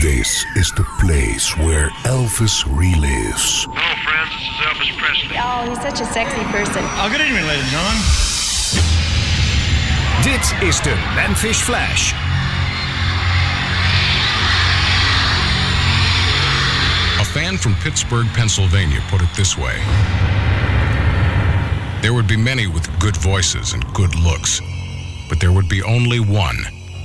This is the place where Elvis relives. Hello, friends. This is Elvis Presley. Oh, he's such a sexy person. Oh, good evening, ladies and gentlemen. Dit is de Memphis Flash. A fan from Pittsburgh, Pennsylvania put it this way There would be many with good voices and good looks, but there would be only one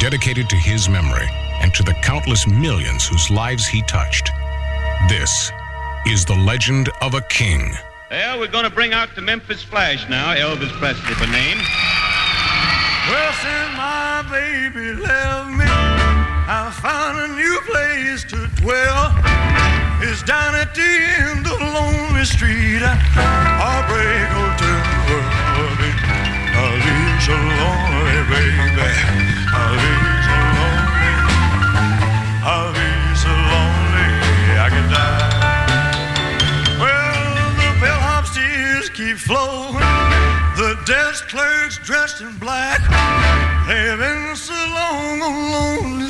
Dedicated to his memory and to the countless millions whose lives he touched, this is the legend of a king. Well, we're going to bring out the Memphis Flash now, Elvis Presley for name. Well, since my baby left me, I found a new place to dwell. It's down at the end of Lonely Street, Heartbreak Hotel. I'll be so lonely, baby. Tears. The desk clerks dressed in black. They've been so long on lonely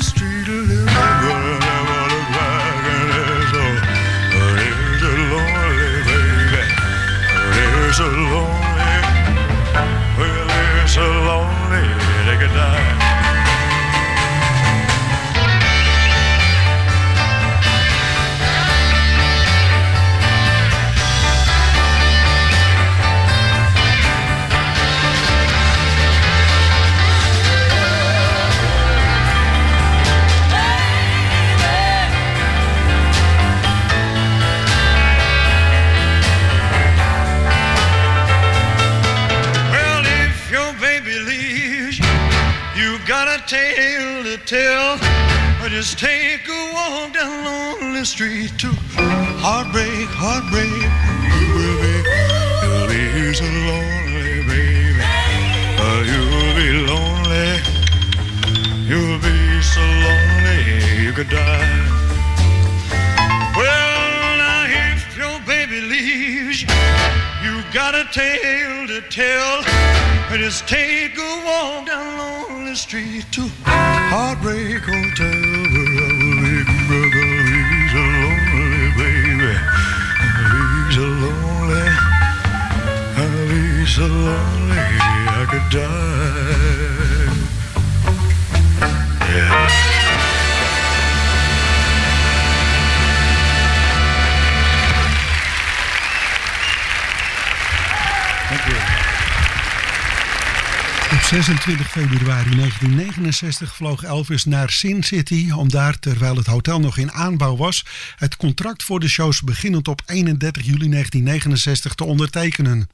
26 februari 1969 vloog Elvis naar Sin City om daar, terwijl het hotel nog in aanbouw was, het contract voor de shows beginnend op 31 juli 1969 te ondertekenen.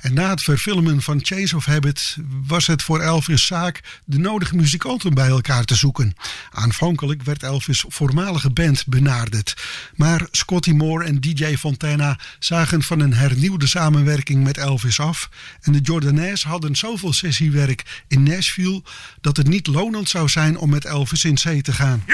En na het verfilmen van Chase of Habit was het voor Elvis zaak de nodige muzikanten bij elkaar te zoeken. Aanvankelijk werd Elvis' voormalige band benaderd, maar Scotty Moore en DJ Fontana zagen van een hernieuwde samenwerking met Elvis af en de Jordanaires hadden zoveel sessiewerk in Nashville dat het niet lonend zou zijn om met Elvis in zee te gaan.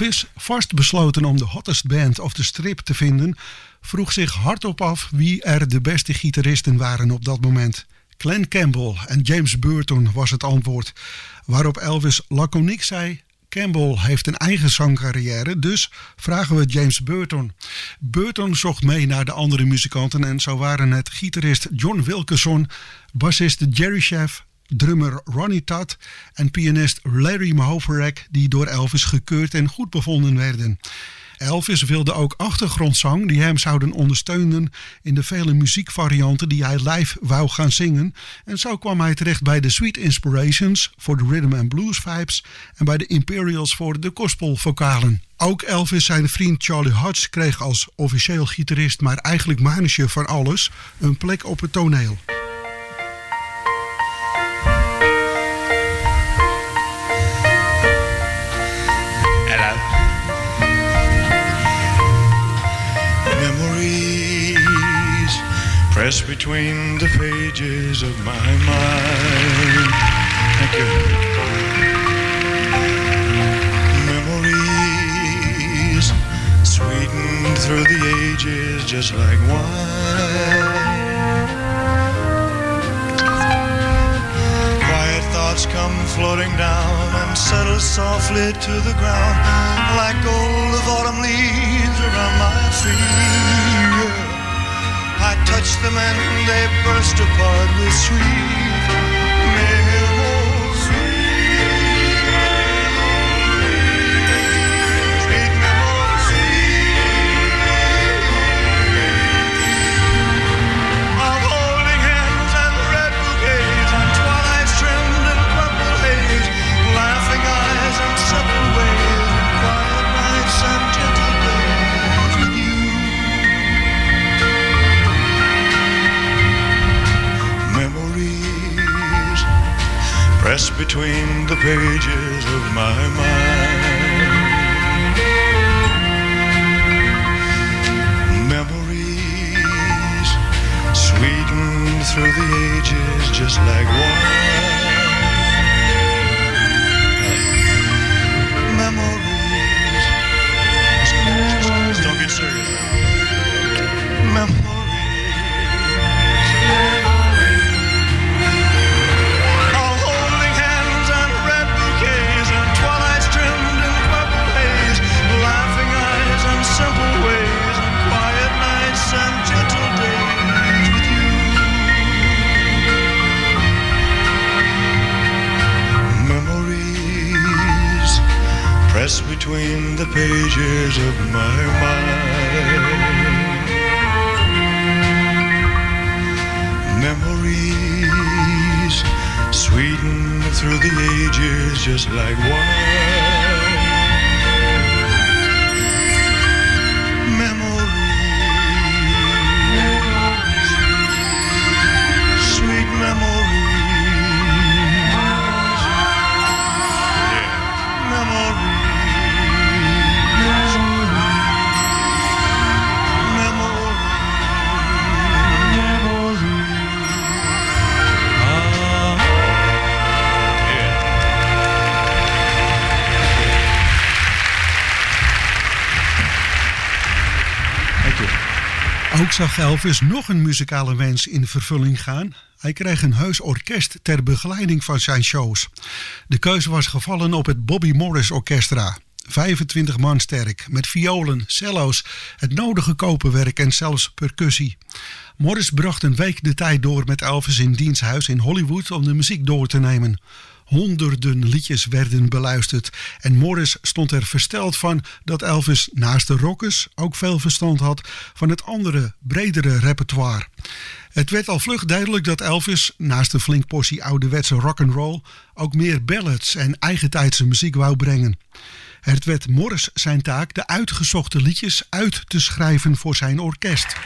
Elvis, vast besloten om de hottest band of de strip te vinden, vroeg zich hardop af wie er de beste gitaristen waren op dat moment. Glenn Campbell en James Burton was het antwoord. Waarop Elvis laconiek zei: Campbell heeft een eigen zangcarrière, dus vragen we James Burton. Burton zocht mee naar de andere muzikanten en zo waren het gitarist John Wilkerson, bassist Jerry Chef, drummer Ronnie Todd en pianist Larry Mahoverek die door Elvis gekeurd en goed bevonden werden. Elvis wilde ook achtergrondzang die hem zouden ondersteunen in de vele muziekvarianten die hij live wou gaan zingen. En zo kwam hij terecht bij de Sweet Inspirations voor de rhythm and blues vibes en bij de Imperials voor de gospel vocalen. Ook Elvis zijn vriend Charlie Hodge kreeg als officieel gitarist, maar eigenlijk manager van alles, een plek op het toneel. Pressed between the pages of my mind. Thank you. Memories sweetened through the ages just like wine. Quiet thoughts come floating down and settle softly to the ground like gold of autumn leaves around my feet. Touch them and they burst apart with sweet pressed between the pages of my mind. Memories sweetened through the ages just like wine. Pages of my mind. Memories sweetened through the ages just like wine. Zag Elvis nog een muzikale wens in vervulling gaan. Hij kreeg een heus orkest ter begeleiding van zijn shows. De keuze was gevallen op het Bobby Morris Orchestra. 25 man sterk, met violen, cello's, het nodige koperwerk en zelfs percussie. Morris bracht een week de tijd door met Elvis in diens huis in Hollywood om de muziek door te nemen. Honderden liedjes werden beluisterd en Morris stond er versteld van dat Elvis naast de rockers ook veel verstand had van het andere, bredere repertoire. Het werd al vlug duidelijk dat Elvis, naast een flink portie ouderwetse rock'n'roll, ook meer ballads en eigentijdse muziek wou brengen. Het werd Morris zijn taak de uitgezochte liedjes uit te schrijven voor zijn orkest.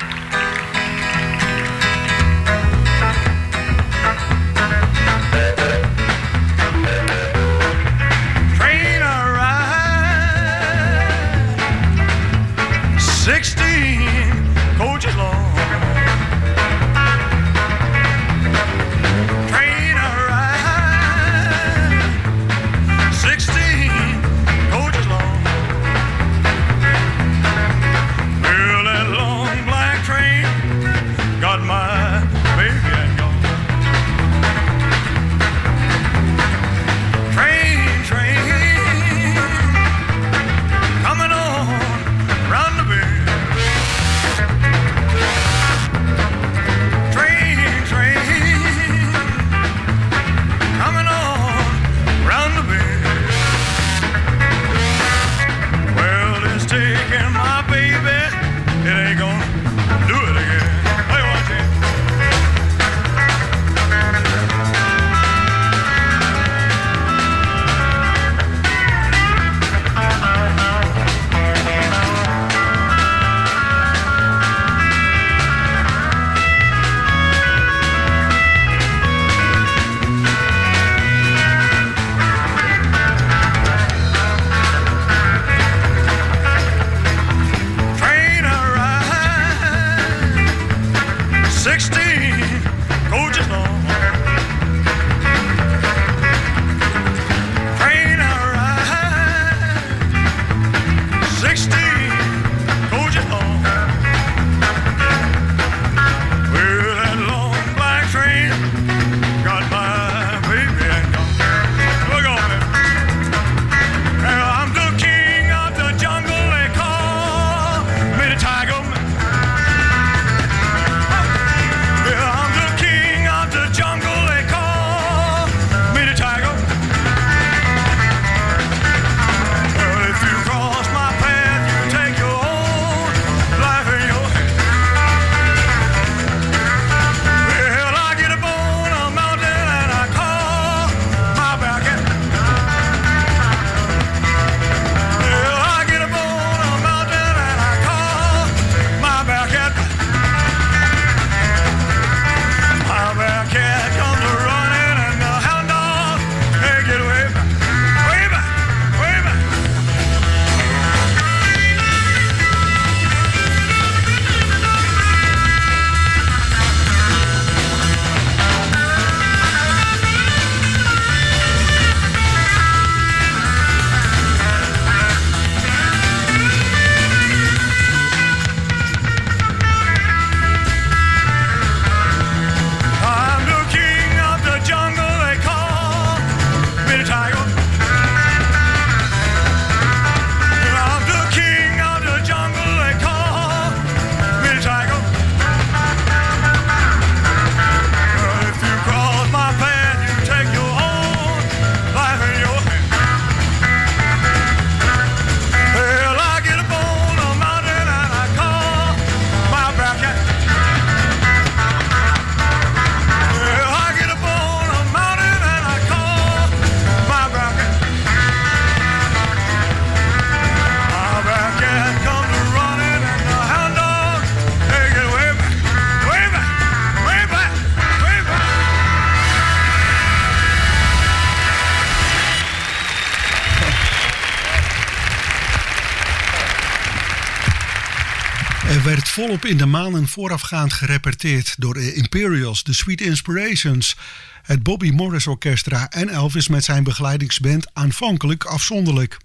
volop in de maanden voorafgaand gerepeteerd door de Imperials, de Sweet Inspirations, het Bobby Morris Orchestra en Elvis met zijn begeleidingsband aanvankelijk afzonderlijk.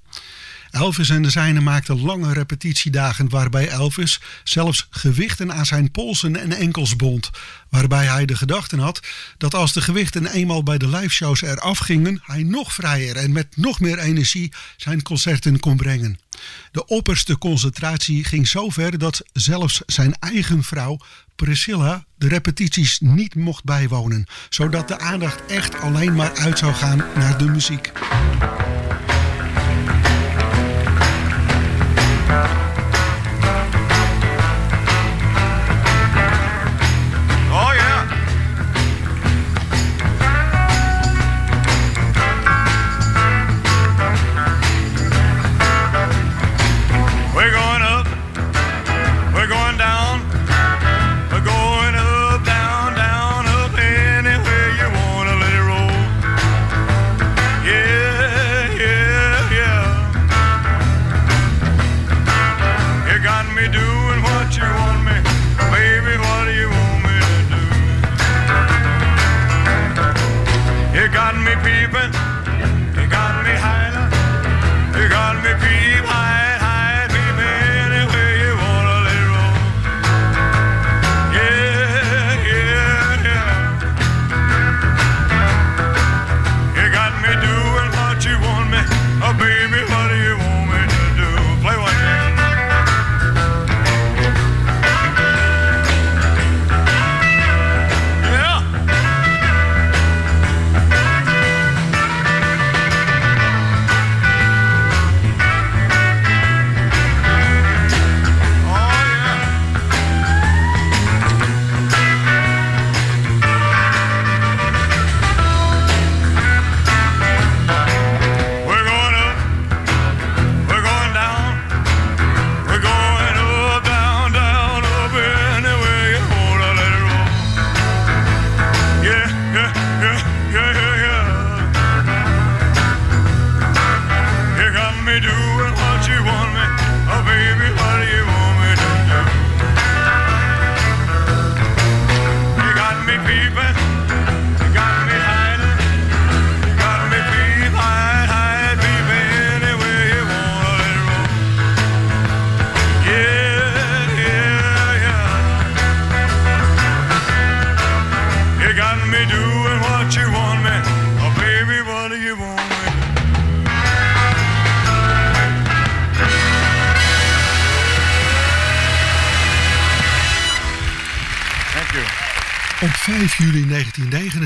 Elvis en de zijnen maakten lange repetitiedagen waarbij Elvis zelfs gewichten aan zijn polsen en enkels bond. Waarbij hij de gedachten had dat als de gewichten eenmaal bij de liveshows eraf gingen, hij nog vrijer en met nog meer energie zijn concerten kon brengen. De opperste concentratie ging zo ver dat zelfs zijn eigen vrouw Priscilla de repetities niet mocht bijwonen, zodat de aandacht echt alleen maar uit zou gaan naar de muziek. Thank.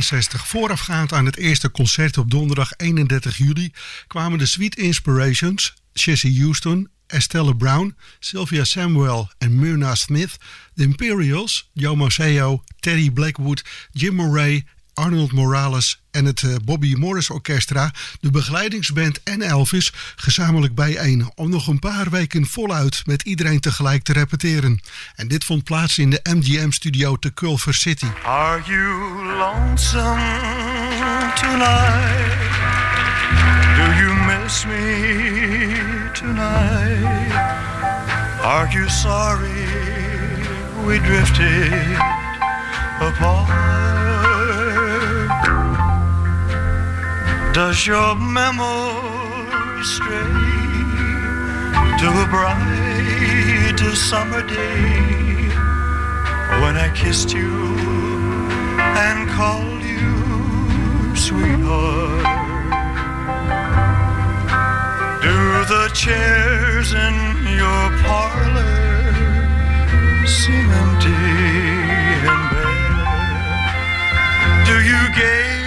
1969, voorafgaand aan het eerste concert op donderdag 31 juli, kwamen de Sweet Inspirations, Jesse Houston, Estelle Brown, Sylvia Samuel en Myrna Smith, de Imperials, Joe Maceo, Terry Blackwood, Jim Murray Arnold Morales en het eh, Bobby Morris Orchestra, de begeleidingsband en Elvis gezamenlijk bijeen om nog een paar weken voluit met iedereen tegelijk te repeteren. En dit vond plaats in de MGM-studio te Culver City. Are you lonesome tonight? Do you miss me tonight? Are you sorry we drifted apart? Does your memory stray to a bright summer day when I kissed you and called you sweetheart? Do the chairs in your parlor seem empty and bare? Do you gaze?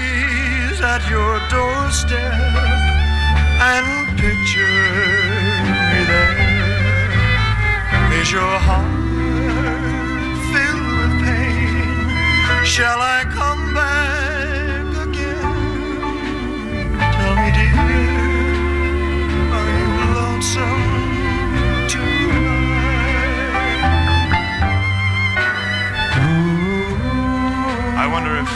At your doorstep and picture me there. Is your heart filled with pain? Shall I come back again? Tell me, dear, are you lonesome? I wonder if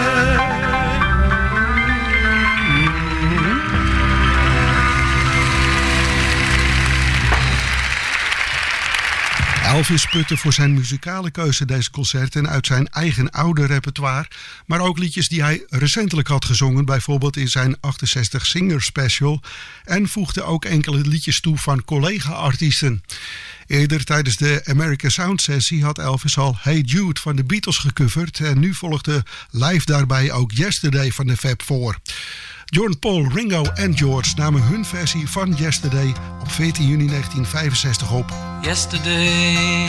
Elvis putte voor zijn muzikale keuze deze concerten uit zijn eigen oude repertoire, maar ook liedjes die hij recentelijk had gezongen, bijvoorbeeld in zijn 68 Singer Special, en voegde ook enkele liedjes toe van collega-artiesten. Eerder tijdens de American Sound Sessie had Elvis al Hey Jude van de Beatles gecoverd en nu volgde live daarbij ook Yesterday van de Fab Four. John Paul, Ringo en George namen hun versie van Yesterday op 14 juni 1965 op. Yesterday,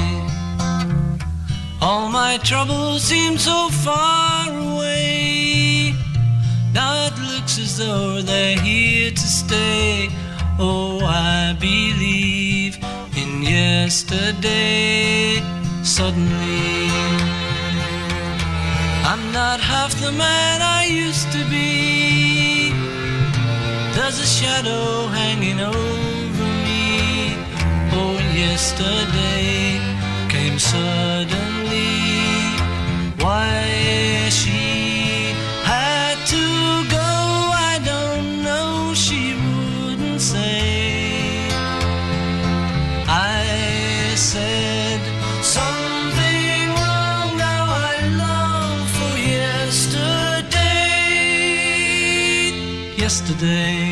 all my troubles seem so far away. Now it looks as though they're here to stay. Oh, I believe in yesterday. Suddenly, I'm not half the man I used to be. There's a shadow hanging over me. Oh, yesterday came suddenly. Why she had to go, I don't know. She wouldn't say. I said something wrong. Now I long for yesterday. Yesterday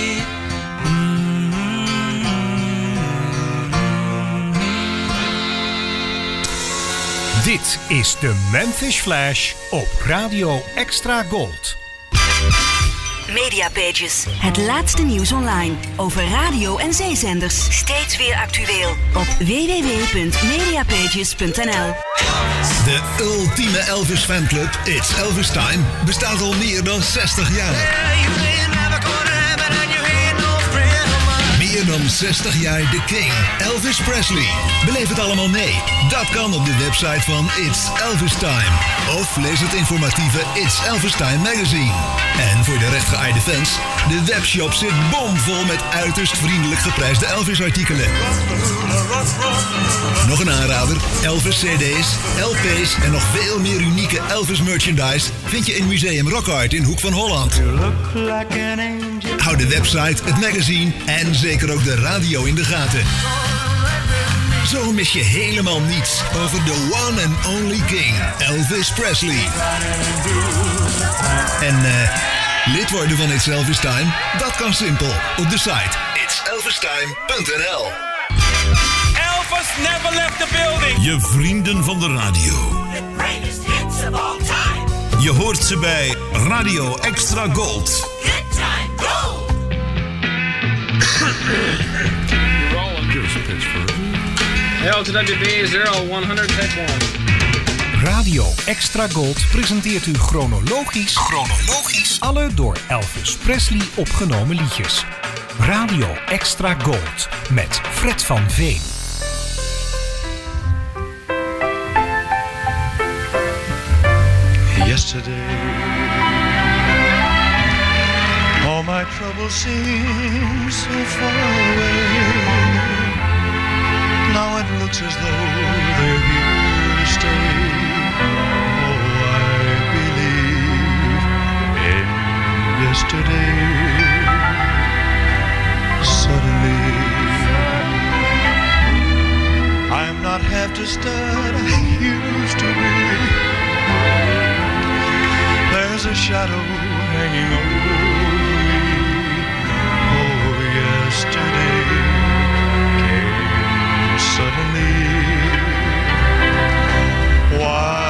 Dit is de Memphis Flash op Radio Extra Gold. Mediapages. Het laatste nieuws online over radio en zeezenders. Steeds weer actueel op www.mediapages.nl. De ultieme Elvis fanclub, It's Elvis Time, bestaat al meer dan 60 jaar. Meer dan 60 jaar de King, Elvis Presley. Beleef het allemaal mee. Dat kan op de website van It's Elvis Time. Of lees het informatieve It's Elvis Time magazine. En voor de rechtgeaarde fans, de webshop zit bomvol met uiterst vriendelijk geprijsde Elvis-artikelen. Nog een aanrader, Elvis CD's, LP's en nog veel meer unieke Elvis merchandise vind je in Museum Rock Art in Hoek van Holland. Hou de website, het magazine en zeker ook de radio in de gaten. Zo mis je helemaal niets over de one and only king, Elvis Presley. En eh, lid worden van It's Elvis Time? Dat kan simpel op de site itselvistime.nl. Elvis never left the building. Je vrienden van de radio. Je hoort ze bij Radio Extra Gold. LTWB 0100 take 1. Radio Extra Gold presenteert u chronologisch, chronologisch alle door Elvis Presley opgenomen liedjes. Radio Extra Gold met Fred van Veen. Yesterday, my troubles seem so far away. Now it looks as though they're here to stay. Oh, I believe in yesterday. Suddenly, I'm not half the stud I used to be. There's a shadow hanging over yesterday came suddenly. Why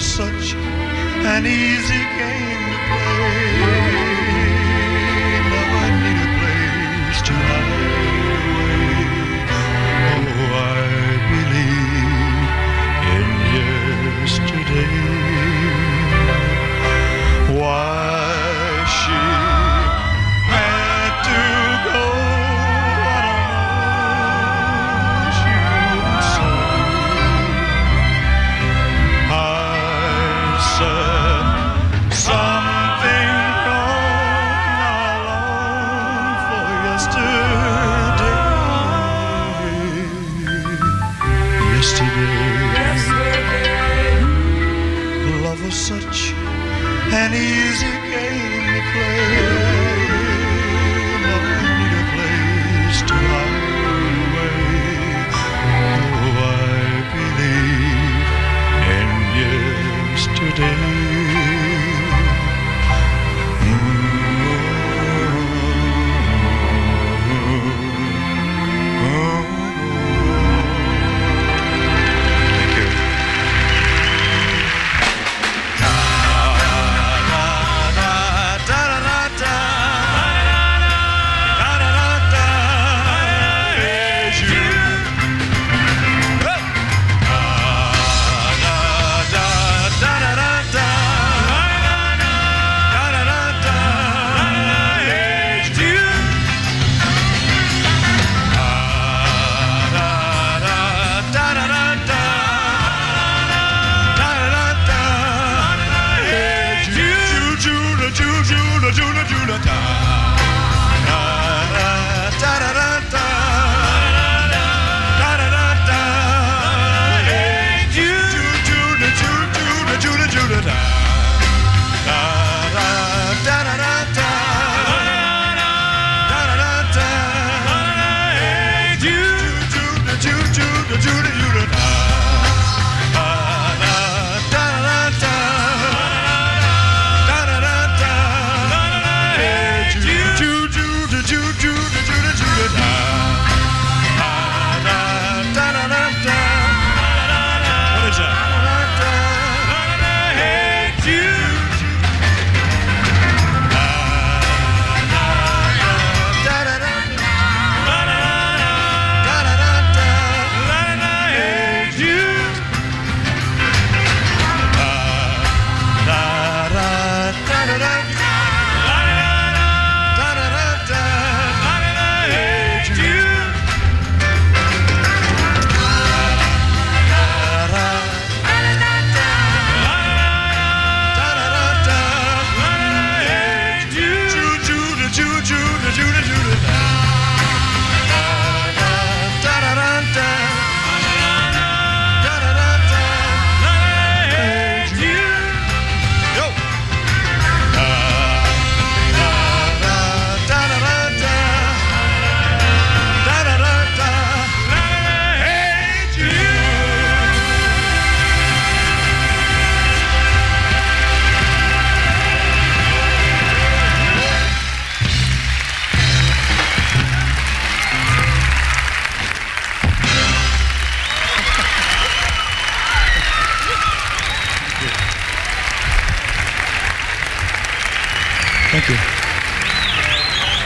such an easy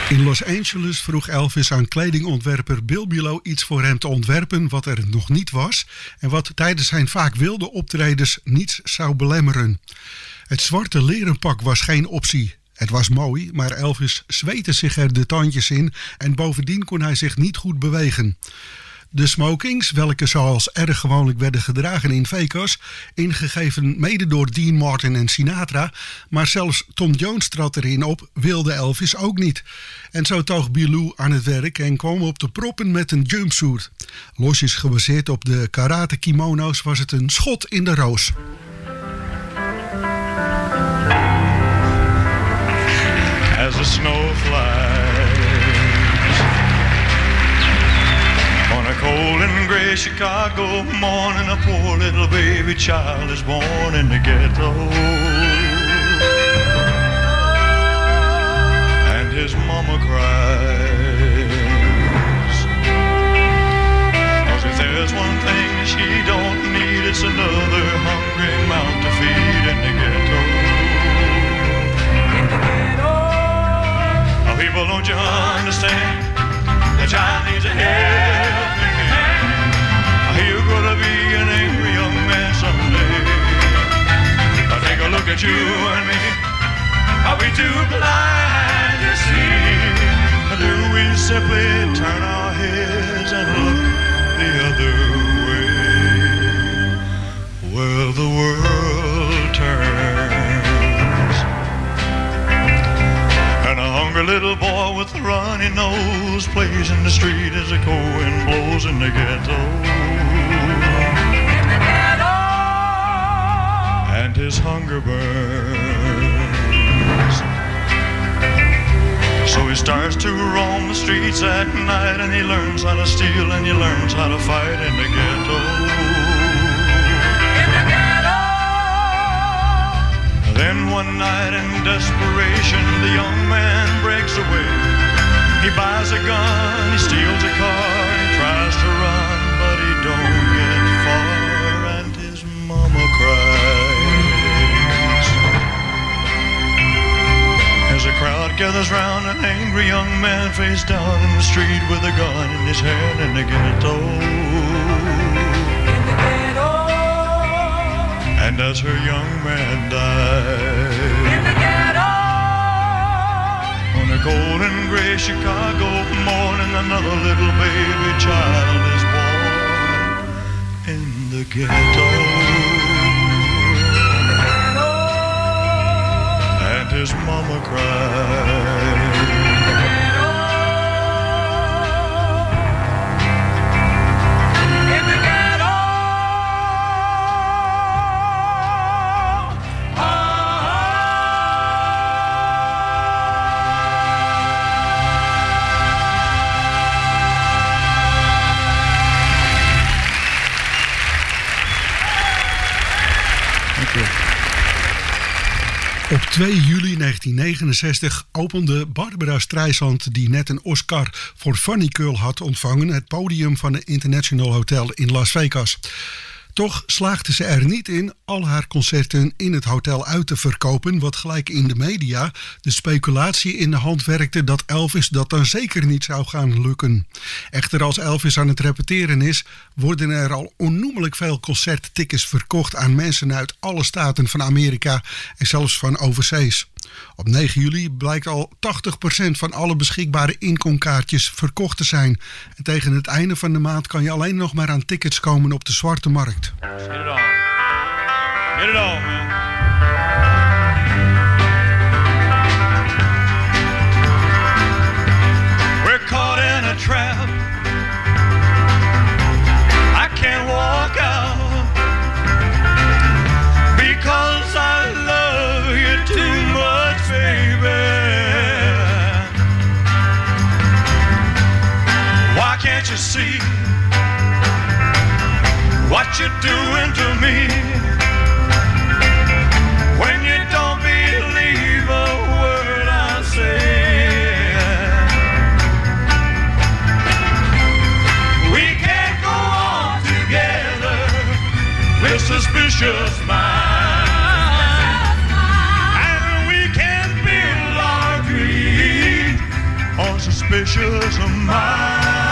In Los Angeles vroeg Elvis aan kledingontwerper Bill Below iets voor hem te ontwerpen wat er nog niet was en wat tijdens zijn vaak wilde optredens niets zou belemmeren. Het zwarte leren pak was geen optie. Het was mooi, maar Elvis zweette zich er de tandjes in en bovendien kon hij zich niet goed bewegen. De smokings, welke zoals erg gewoonlijk werden gedragen in Vegas, ingegeven mede door Dean Martin en Sinatra, maar zelfs Tom Jones trad erin op, wilde Elvis ook niet. En zo toog Bilou aan het werk en kwam op de proppen met een jumpsuit. Losjes gebaseerd op de karate kimono's was het een schot in de roos. As the snow flies cold and gray Chicago morning, a poor little baby child is born in the ghetto. And his mama cries. Cause if there's one thing she don't need, it's another hungry mouth to feed in the ghetto. Oh, People, don't you understand? The child needs a helping look at you and me. Are we too blind to see? Or do we simply turn our heads and look the other way? Well, the world turns. And a hungry little boy with a runny nose plays in the street as the cold wind blows in the ghetto. His hunger burns. So he starts to roam the streets at night and he learns how to steal and he learns how to fight in the ghetto. In the ghetto. Then one night in desperation, the young man breaks away. He buys a gun, he steals a car, he tries to run, but he don't get far, crowd gathers round, an angry young man face down in the street with a gun in his hand in the ghetto. In the ghetto. And as her young man dies in the ghetto, on a cold and gray Chicago morning, another little baby child is born in the ghetto. His mama cries. 2 juli 1969 opende Barbara Streisand, die net een Oscar voor Funny Girl had ontvangen, het podium van het International Hotel in Las Vegas. Toch slaagde ze er niet in al haar concerten in het hotel uit te verkopen, wat gelijk in de media de speculatie in de hand werkte dat Elvis dat dan zeker niet zou gaan lukken. Echter, als Elvis aan het repeteren is, worden er al onnoemelijk veel concerttickets verkocht aan mensen uit alle staten van Amerika en zelfs van overzees. Op 9 juli blijkt al 80% van alle beschikbare inkomkaartjes verkocht te zijn. En tegen het einde van de maand kan je alleen nog maar aan tickets komen op de zwarte markt. Can't you see what you're doing to me? When you don't believe a word I say. We can't go on together with suspicious minds. Suspicious of mine.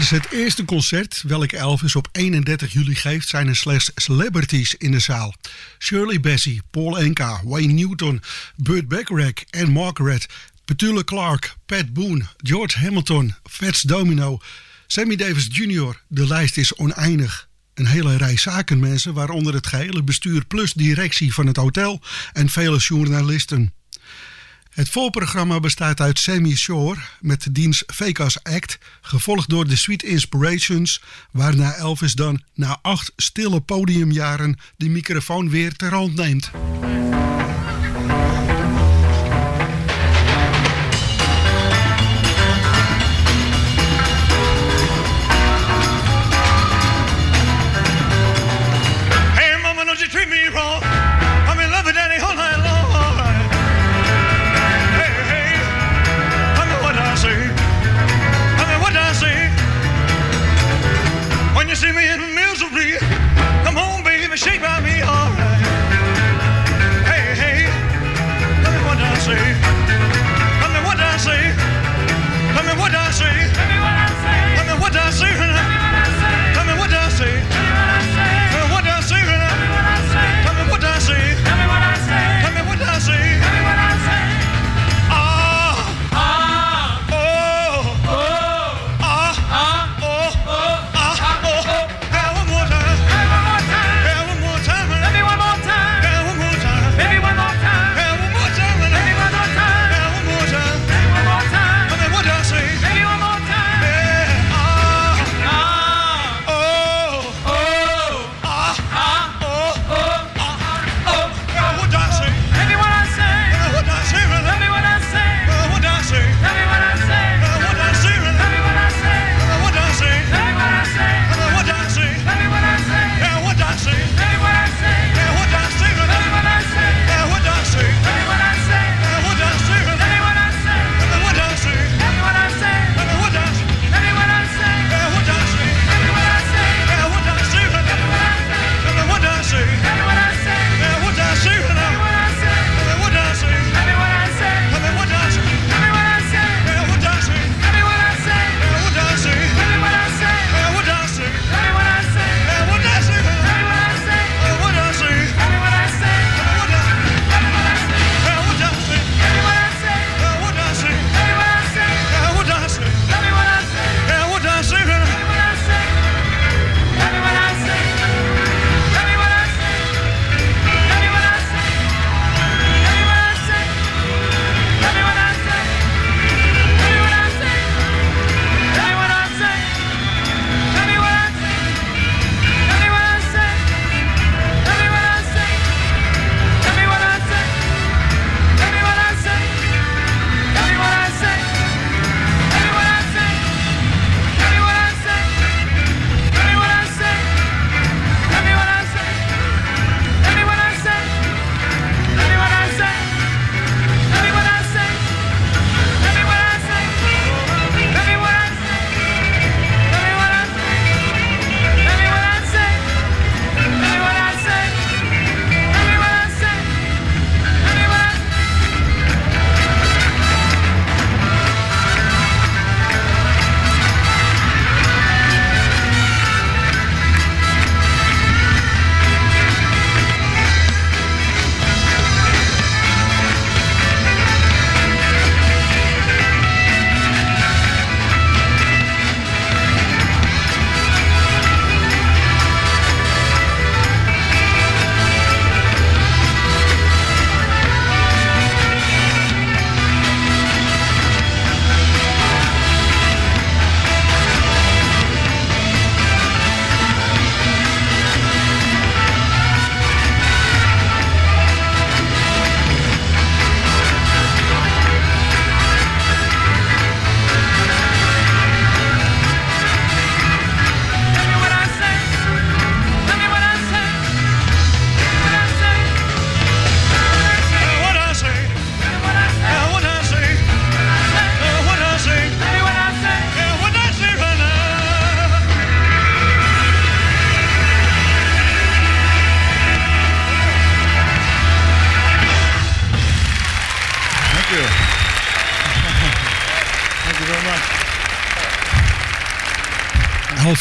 Tijdens het eerste concert, welke Elvis op 31 juli geeft, zijn er slechts celebrities in de zaal. Shirley Bassey, Paul Enka, Wayne Newton, Burt Bacharach en Margaret, Petula Clark, Pat Boone, George Hamilton, Fats Domino, Sammy Davis Jr. De lijst is oneindig. Een hele rij zakenmensen, waaronder het gehele bestuur plus directie van het hotel en vele journalisten. Het voorprogramma bestaat uit Sammy Shore met diens Vegas Act, gevolgd door de Sweet Inspirations, waarna Elvis dan na acht stille podiumjaren de microfoon weer ter hand neemt.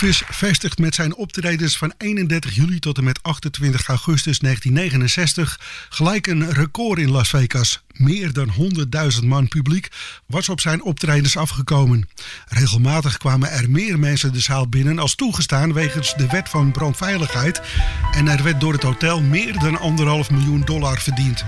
Elvis vestigt met zijn optredens van 31 juli tot en met 28 augustus 1969 gelijk een record in Las Vegas. Meer dan 100.000 man publiek was op zijn optredens afgekomen. Regelmatig kwamen er meer mensen de zaal binnen als toegestaan wegens de wet van brandveiligheid. En er werd door het hotel meer dan anderhalf miljoen dollar verdiend.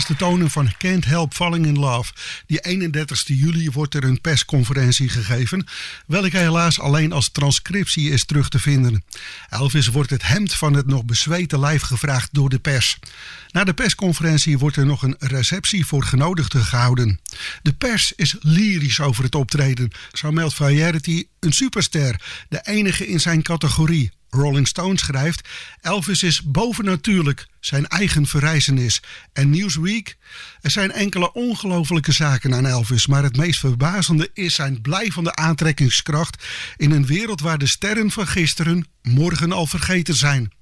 Na de tonen van Can't Help Falling in Love, die 31 juli, wordt er een persconferentie gegeven, welke helaas alleen als transcriptie is terug te vinden. Elvis wordt het hemd van het nog bezweten lijf gevraagd door de pers. Na de persconferentie wordt er nog een receptie voor genodigden gehouden. De pers is lyrisch over het optreden. Zo meldt Variety een superster, de enige in zijn categorie. Rolling Stone schrijft: Elvis is bovennatuurlijk, zijn eigen verrijzenis. En Newsweek: Er zijn enkele ongelofelijke zaken aan Elvis, maar het meest verbazende is zijn blijvende aantrekkingskracht in een wereld waar de sterren van gisteren morgen al vergeten zijn.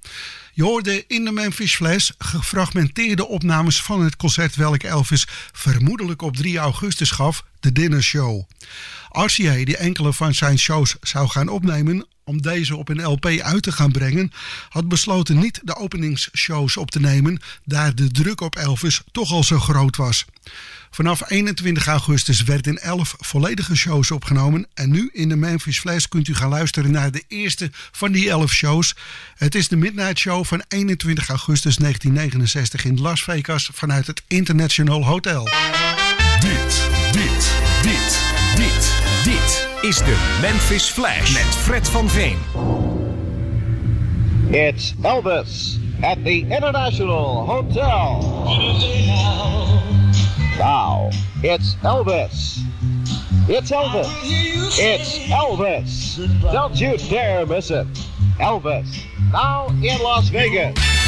Je hoorde in de Memphis Flash gefragmenteerde opnames van het concert welk Elvis vermoedelijk op 3 augustus gaf, de Dinner Show. RCA, die enkele van zijn shows zou gaan opnemen om deze op een LP uit te gaan brengen, had besloten niet de openingsshows op te nemen, daar de druk op Elvis toch al zo groot was. Vanaf 21 augustus werden 11 volledige shows opgenomen. En nu in de Memphis Flash kunt u gaan luisteren naar de eerste van die 11 shows. Het is de Midnight Show van 21 augustus 1969 in Las Vegas vanuit het International Hotel. Dit, dit, is de Memphis Flash met Fred van Veen. It's Elvis at the International Hotel. Now, it's Elvis. It's Elvis. It's Elvis. Don't you dare miss it. Elvis. Now in Las Vegas.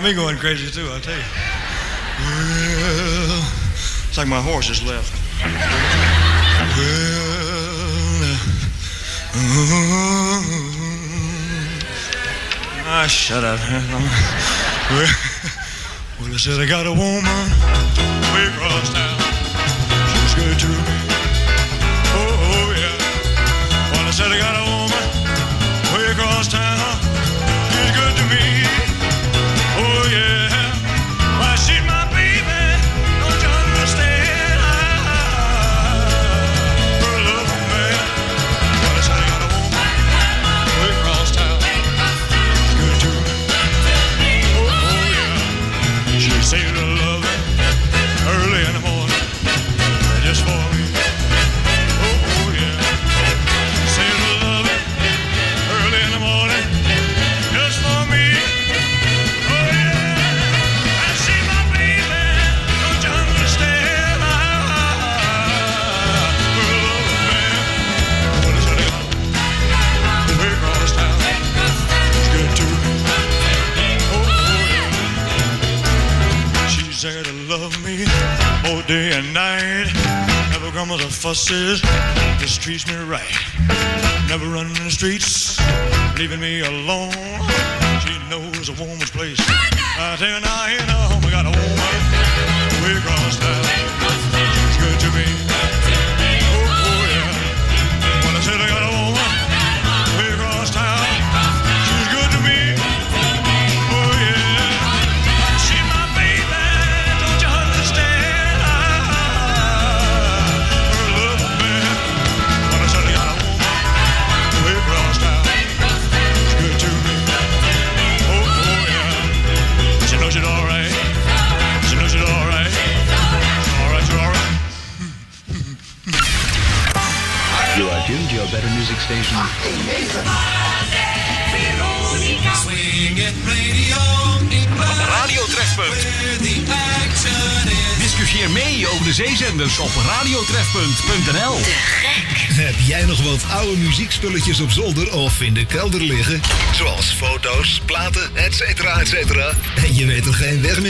got me going crazy too, I tell you. Well, it's like my horse has left. Well, ah, uh, shut up. Well, I said I got a woman way across town. She's good to me. Say the love some of the fusses just treats me right. Never running the streets, leaving me alone. She knows a woman's place. I tell you now, I ain't a got a woman way across town. She's good to me. better music station. Radio Trefpunt. Discussieer mee over de zeezenders op radiotrefpunt.nl. Heb jij nog wat oude muziekspulletjes op zolder of in de kelder liggen? Zoals foto's, platen, etc. etcetera. En je weet er geen weg meer.